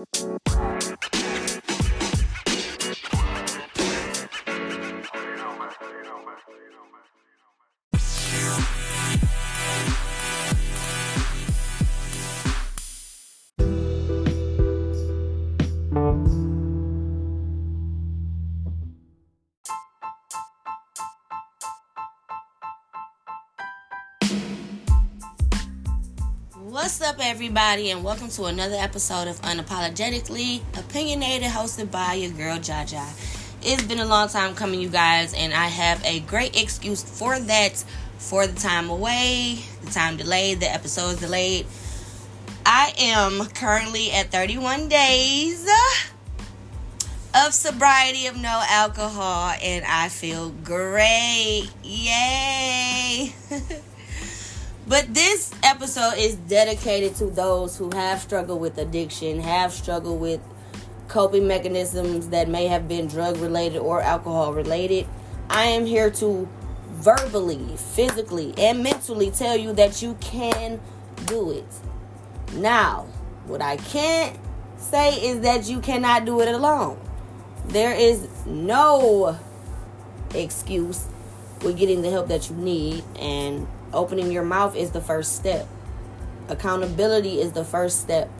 Música everybody, and welcome to another episode of Unapologetically Opinionated, hosted by your girl Jaja. It's been a long time coming, you guys, and I have a great excuse for that. For the time away, the time delayed, the episode delayed. I am currently at 31 days of sobriety of no alcohol, and I feel great. Yay! But this episode is dedicated to those who have struggled with addiction, have struggled with coping mechanisms that may have been drug related or alcohol related. I am here to verbally, physically, and mentally tell you that you can do it. Now, what I can't say is that you cannot do it alone. There is no excuse with getting the help that you need and Opening your mouth is the first step. Accountability is the first step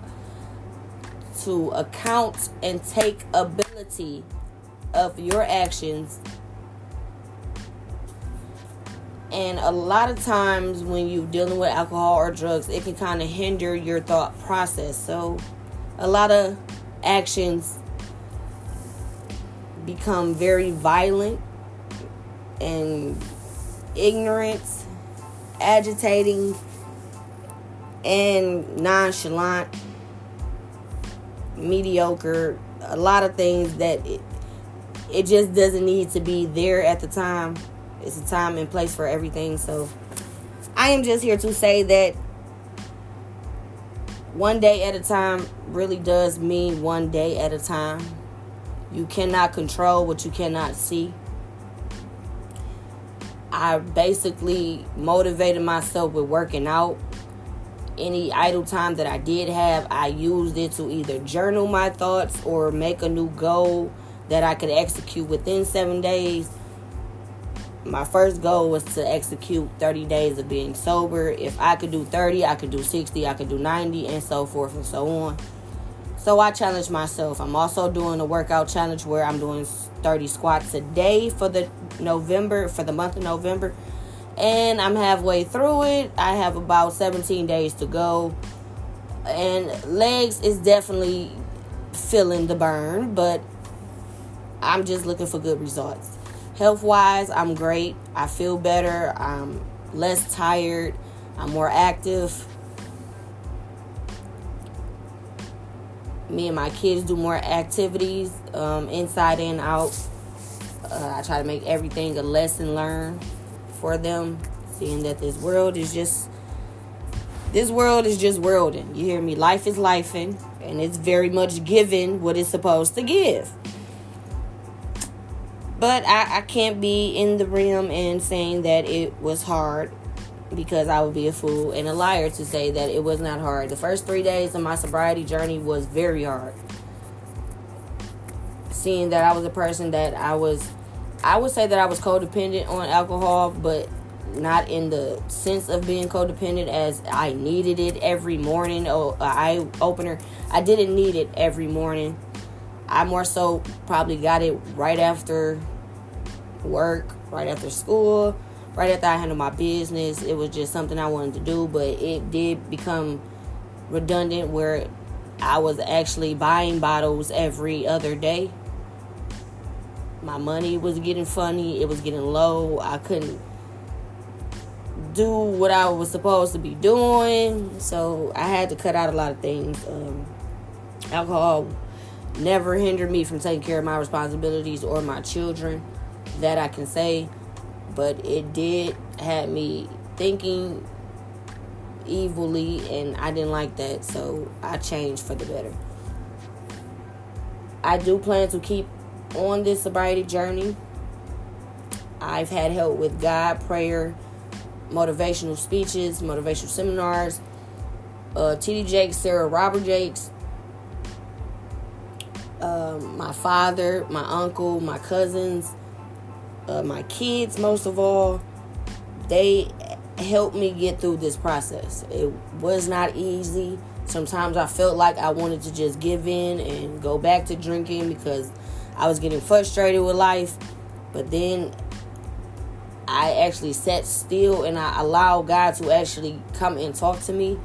to account and take ability of your actions. And a lot of times when you're dealing with alcohol or drugs, it can kind of hinder your thought process. So a lot of actions become very violent and ignorant agitating and nonchalant, mediocre, a lot of things that it, it just doesn't need to be there at the time. It's a time and place for everything. So I am just here to say that one day at a time really does mean one day at a time. You cannot control what you cannot see. I basically motivated myself with working out. Any idle time that I did have, I used it to either journal my thoughts or make a new goal that I could execute within seven days. My first goal was to execute 30 days of being sober. If I could do 30, I could do 60, I could do 90, and so forth and so on. So I challenged myself. I'm also doing a workout challenge where I'm doing 30 squats a day for the November for the month of November. And I'm halfway through it. I have about 17 days to go. And legs is definitely feeling the burn, but I'm just looking for good results. Health wise, I'm great. I feel better. I'm less tired. I'm more active. Me and my kids do more activities um, inside and out. Uh, I try to make everything a lesson learned for them, seeing that this world is just this world is just worlding. You hear me? Life is lifing, and it's very much giving what it's supposed to give. But I, I can't be in the rim and saying that it was hard because I would be a fool and a liar to say that it was not hard. The first three days of my sobriety journey was very hard. Seeing that I was a person that I was, I would say that I was codependent on alcohol, but not in the sense of being codependent as I needed it every morning. Oh, eye opener. I didn't need it every morning. I more so probably got it right after work, right after school right after I handled my business, it was just something I wanted to do, but it did become redundant where I was actually buying bottles every other day. My money was getting funny, it was getting low. I couldn't do what I was supposed to be doing, so I had to cut out a lot of things. Um, alcohol never hindered me from taking care of my responsibilities or my children. That I can say but it did have me thinking evilly and I didn't like that so I changed for the better. I do plan to keep on this sobriety journey. I've had help with God, prayer, motivational speeches, motivational seminars, uh, TD Jakes, Sarah Robert Jakes, um, my father, my uncle, my cousins, uh, my kids, most of all, they helped me get through this process. It was not easy. Sometimes I felt like I wanted to just give in and go back to drinking because I was getting frustrated with life. But then I actually sat still and I allowed God to actually come and talk to me.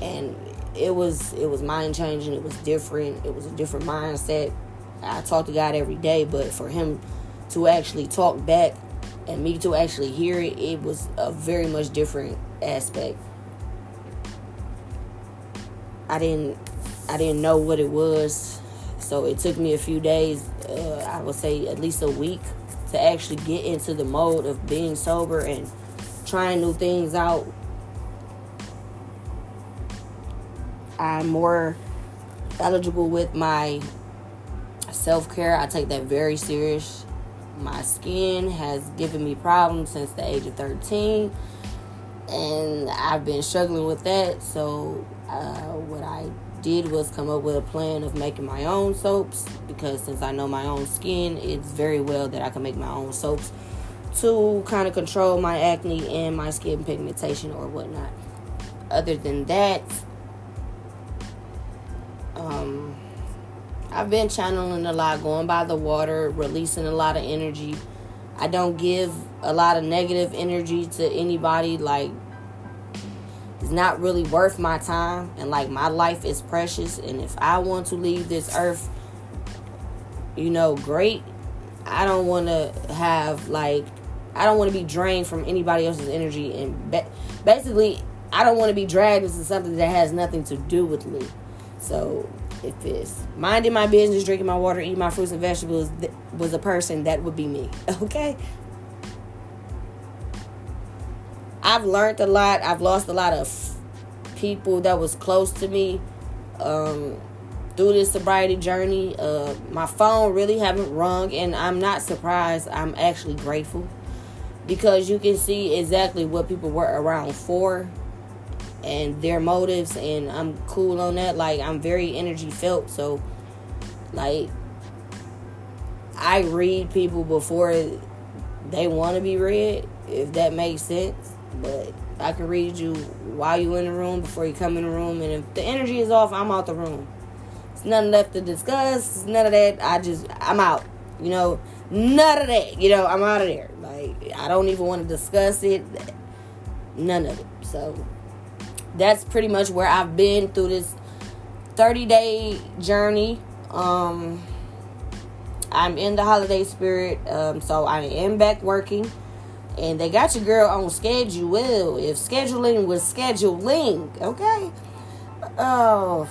And it was it was mind changing. It was different. It was a different mindset. I talk to God every day, but for him to actually talk back and me to actually hear it, it was a very much different aspect. I didn't I didn't know what it was, so it took me a few days. Uh, I would say at least a week to actually get into the mode of being sober and trying new things out. I'm more eligible with my self care. I take that very serious. My skin has given me problems since the age of 13, and I've been struggling with that. So, uh, what I did was come up with a plan of making my own soaps because since I know my own skin, it's very well that I can make my own soaps to kind of control my acne and my skin pigmentation or whatnot. Other than that, um, I've been channeling a lot, going by the water, releasing a lot of energy. I don't give a lot of negative energy to anybody. Like, it's not really worth my time. And, like, my life is precious. And if I want to leave this earth, you know, great, I don't want to have, like, I don't want to be drained from anybody else's energy. And ba- basically, I don't want to be dragged into something that has nothing to do with me. So if it's minding my business, drinking my water, eating my fruits and vegetables was a person, that would be me. Okay? I've learned a lot. I've lost a lot of people that was close to me um, through this sobriety journey. Uh, my phone really haven't rung, and I'm not surprised. I'm actually grateful because you can see exactly what people were around for and their motives and I'm cool on that. Like I'm very energy felt, so like I read people before they want to be read, if that makes sense. But I can read you while you in the room before you come in the room, and if the energy is off, I'm out the room. It's nothing left to discuss. None of that. I just I'm out. You know, none of that. You know, I'm out of there. Like I don't even want to discuss it. None of it. So that's pretty much where I've been through this 30 day journey. Um, I'm in the holiday spirit, um, so I am back working. And they got your girl on schedule. If scheduling was scheduling, okay. Oh,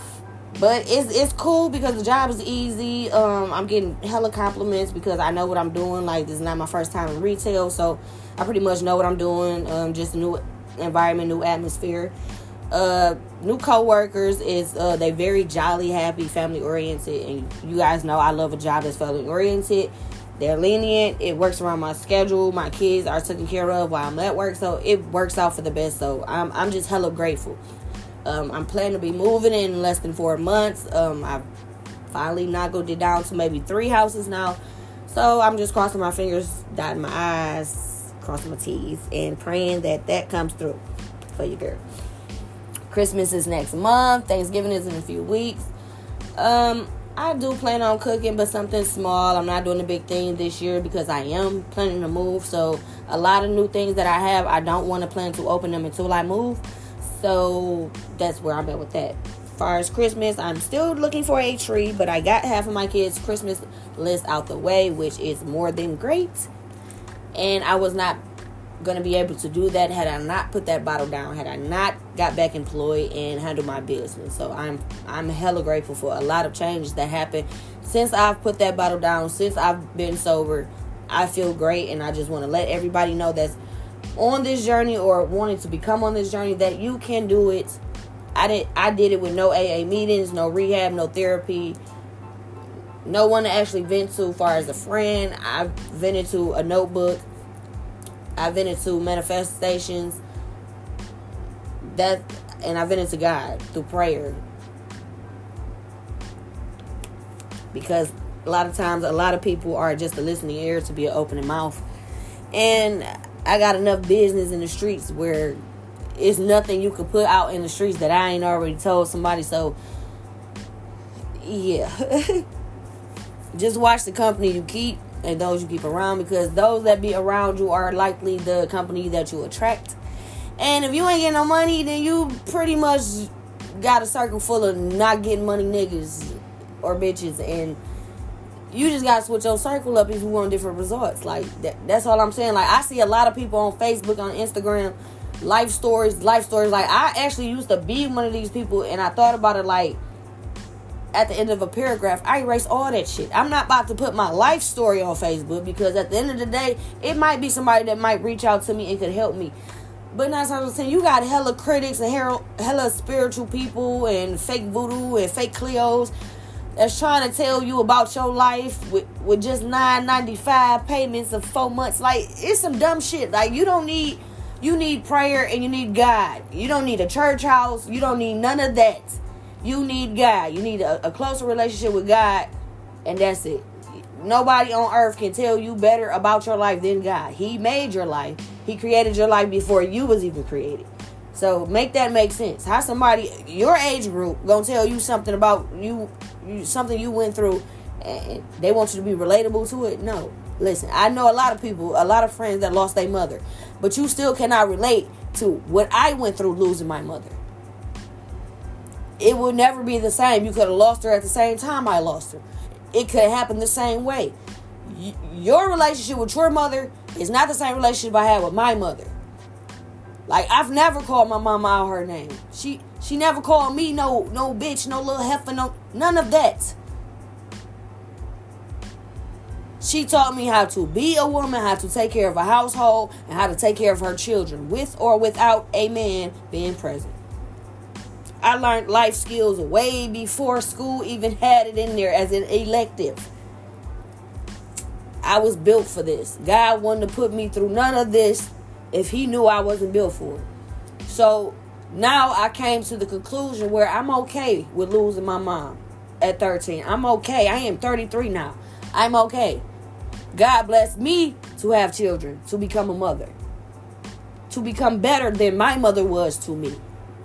but it's it's cool because the job is easy. Um, I'm getting hella compliments because I know what I'm doing. Like this is not my first time in retail, so I pretty much know what I'm doing. Um, just a new environment, new atmosphere uh new co-workers is uh they very jolly happy family oriented and you guys know i love a job that's family oriented. They're lenient. It works around my schedule. My kids are taken care of while i'm at work so it works out for the best. So i'm, I'm just hella grateful. Um, i'm planning to be moving in less than four months. Um, i've finally knockled it down to maybe three houses now. So i'm just crossing my fingers dotting my eyes crossing my t's and praying that that comes through for you girl Christmas is next month. Thanksgiving is in a few weeks. Um, I do plan on cooking, but something small. I'm not doing a big thing this year because I am planning to move. So a lot of new things that I have, I don't want to plan to open them until I move. So that's where I'm at with that. As far as Christmas, I'm still looking for a tree, but I got half of my kids' Christmas list out the way, which is more than great. And I was not going to be able to do that had I not put that bottle down, had I not got back employed and handled my business. So I'm I'm hella grateful for a lot of changes that happened since I've put that bottle down, since I've been sober. I feel great and I just want to let everybody know that's on this journey or wanting to become on this journey that you can do it. I did I did it with no AA meetings, no rehab, no therapy. No one to actually vent to far as a friend. I've vented to a notebook I've been into manifestations. That and I've been into God through prayer. because a lot of times a lot of people are just a listening ear to be an opening mouth. And I got enough business in the streets where it's nothing you could put out in the streets that I ain't already told somebody. So, yeah. Just watch the company you keep and those you keep around because those that be around you are likely the company that you attract. And if you ain't getting no money, then you pretty much got a circle full of not getting money niggas or bitches and you just gotta switch your circle up if you want different results. Like that, that's all I'm saying. Like I see a lot of people on Facebook, on Instagram, life stories, life stories. Like I actually used to be one of these people, and I thought about it like at the end of a paragraph, I erase all that shit. I'm not about to put my life story on Facebook because at the end of the day, it might be somebody that might reach out to me and could help me. But out of ten, you got hella critics and hella spiritual people and fake voodoo and fake Cleos that's trying to tell you about your life with, with just nine ninety five payments of four months. Like it's some dumb shit. Like you don't need you need prayer and you need God. You don't need a church house. You don't need none of that. You need God. You need a, a closer relationship with God, and that's it. Nobody on earth can tell you better about your life than God. He made your life. He created your life before you was even created. So make that make sense. How somebody your age group gonna tell you something about you, you something you went through, and they want you to be relatable to it? No. Listen, I know a lot of people, a lot of friends that lost their mother, but you still cannot relate to what I went through losing my mother. It will never be the same. You could have lost her at the same time I lost her. It could happen the same way. Your relationship with your mother is not the same relationship I had with my mother. Like I've never called my mama out her name. She she never called me no no bitch, no little heifer, no none of that. She taught me how to be a woman, how to take care of a household, and how to take care of her children, with or without a man being present. I learned life skills way before school even had it in there as an elective. I was built for this. God wanted to put me through none of this if he knew I wasn't built for it. So now I came to the conclusion where I'm okay with losing my mom at 13. I'm okay. I am 33 now. I'm okay. God blessed me to have children, to become a mother, to become better than my mother was to me.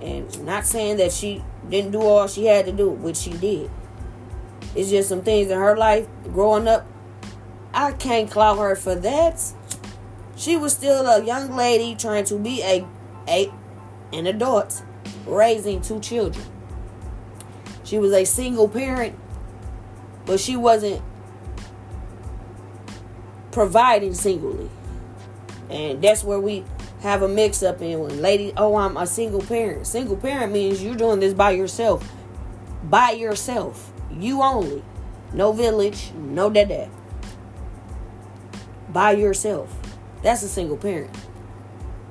And not saying that she didn't do all she had to do, which she did. It's just some things in her life growing up. I can't clout her for that. She was still a young lady trying to be a, a an adult raising two children. She was a single parent, but she wasn't providing singly. And that's where we have a mix up in when lady, oh, I'm a single parent. Single parent means you're doing this by yourself. By yourself. You only. No village, no dad. By yourself. That's a single parent.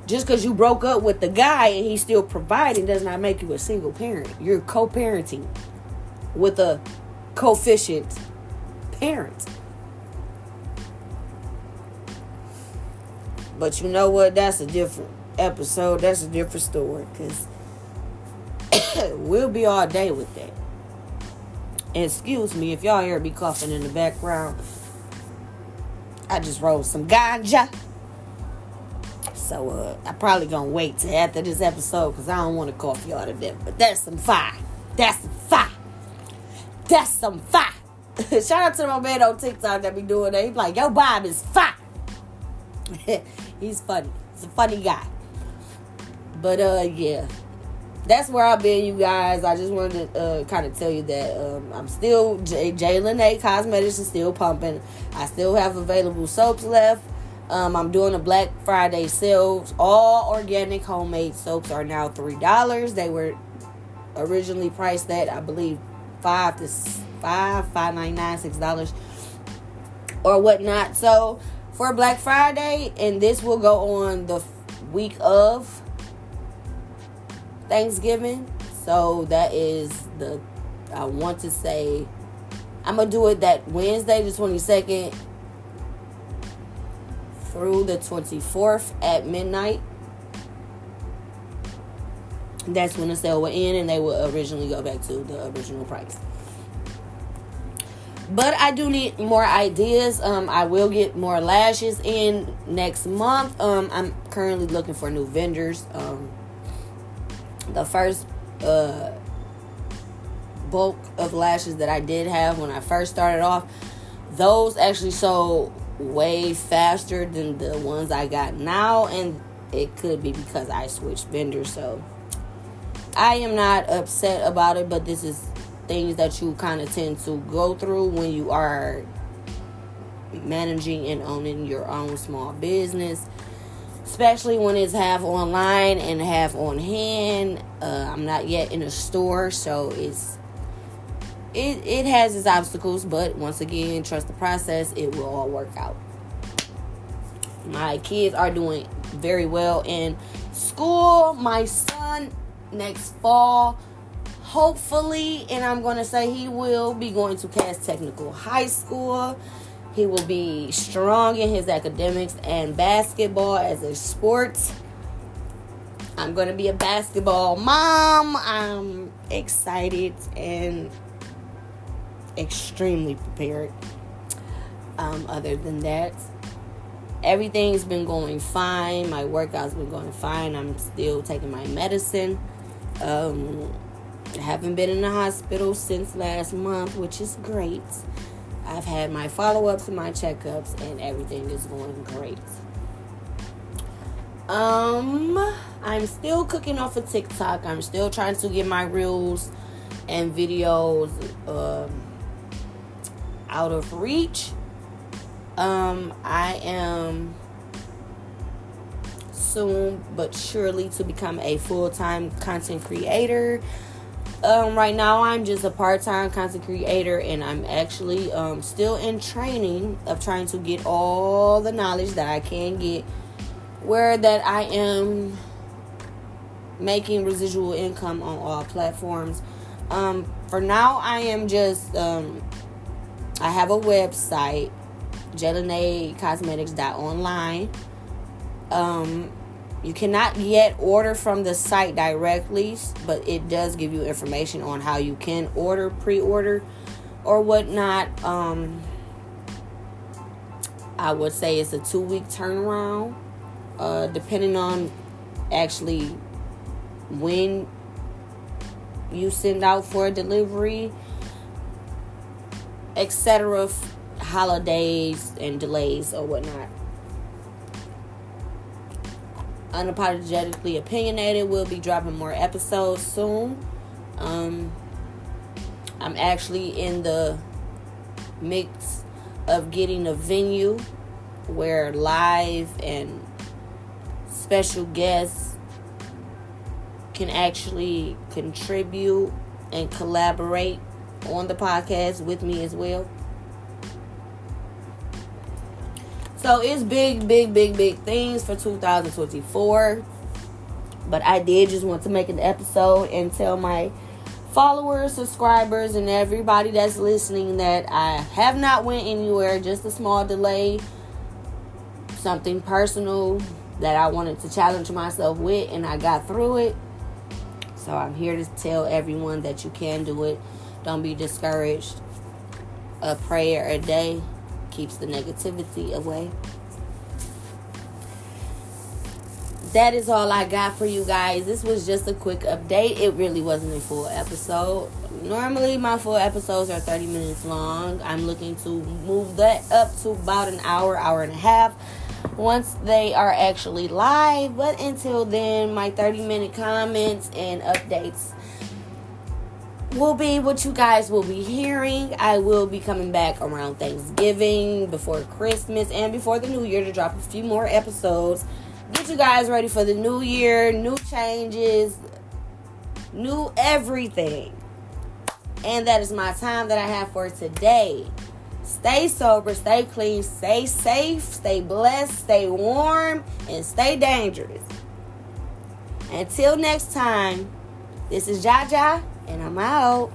Just because you broke up with the guy and he's still providing does not make you a single parent. You're co parenting with a coefficient parent. But you know what? That's a different episode. That's a different story. Because we'll be all day with that. Excuse me if y'all hear me coughing in the background. I just rolled some ganja. So uh, I probably gonna wait till after this episode because I don't want to cough y'all to death. But that's some fire. That's some fire. That's some fire. Shout out to my man on TikTok that be doing that. He like, yo, Bob is fire. He's funny. He's a funny guy. But uh, yeah, that's where I've been, you guys. I just wanted to uh, kind of tell you that um, I'm still J- Jalen A Cosmetics is still pumping. I still have available soaps left. Um, I'm doing a Black Friday sale. All organic homemade soaps are now three dollars. They were originally priced at I believe five to five, five ninety nine, six dollars or whatnot. So for Black Friday, and this will go on the week of Thanksgiving. So that is the I want to say I'm gonna do it that Wednesday the 22nd through the 24th at midnight. That's when the sale will end and they will originally go back to the original price. But I do need more ideas. Um, I will get more lashes in next month. Um, I'm currently looking for new vendors. Um, the first uh, bulk of lashes that I did have when I first started off, those actually sold way faster than the ones I got now, and it could be because I switched vendors. So I am not upset about it, but this is things that you kind of tend to go through when you are managing and owning your own small business. Especially when it's half online and half on hand. Uh, i'm not yet in a store so it's it, it has its obstacles but once again trust the process it will all work out. My kids are doing very well in school. My son next fall hopefully, and I'm going to say he will be going to Cass Technical High School. He will be strong in his academics and basketball as a sport. I'm going to be a basketball mom. I'm excited and extremely prepared. Um, other than that, everything's been going fine. My workout's been going fine. I'm still taking my medicine. Um, I haven't been in the hospital since last month, which is great. I've had my follow ups and my checkups, and everything is going great. Um, I'm still cooking off of TikTok. I'm still trying to get my reels and videos um, out of reach. Um, I am soon but surely to become a full time content creator um, right now I'm just a part-time content creator and I'm actually um, still in training of trying to get all the knowledge that I can get where that I am making residual income on all platforms. Um, for now I am just um, I have a website Cosmetics.online. Um, you cannot yet order from the site directly, but it does give you information on how you can order, pre order, or whatnot. Um, I would say it's a two week turnaround, uh, depending on actually when you send out for delivery, etc., holidays and delays or whatnot unapologetically opinionated We'll be dropping more episodes soon. Um, i'm actually in the mix of getting a venue where live and special guests can actually contribute and collaborate on the podcast with me as well So it's big, big, big, big things for 2024. But I did just want to make an episode and tell my followers, subscribers, and everybody that's listening that I have not went anywhere. Just a small delay, something personal that I wanted to challenge myself with, and I got through it. So I'm here to tell everyone that you can do it. Don't be discouraged. A prayer a day keeps the negativity away. That is all I got for you guys. This was just a quick update. It really wasn't a full episode. Normally, my full episodes are 30 minutes long. I'm looking to move that up to about an hour, hour and a half once they are actually live. But until then, my 30 minute comments and updates will be what you guys will be hearing. I will be coming back around Thanksgiving, before Christmas, and before the new year to drop a few more episodes. Get you guys ready for the new year, new changes, new everything. And that is my time that I have for today. Stay sober, stay clean, stay safe, stay blessed, stay warm, and stay dangerous. Until next time, this is Jaja and I'm out.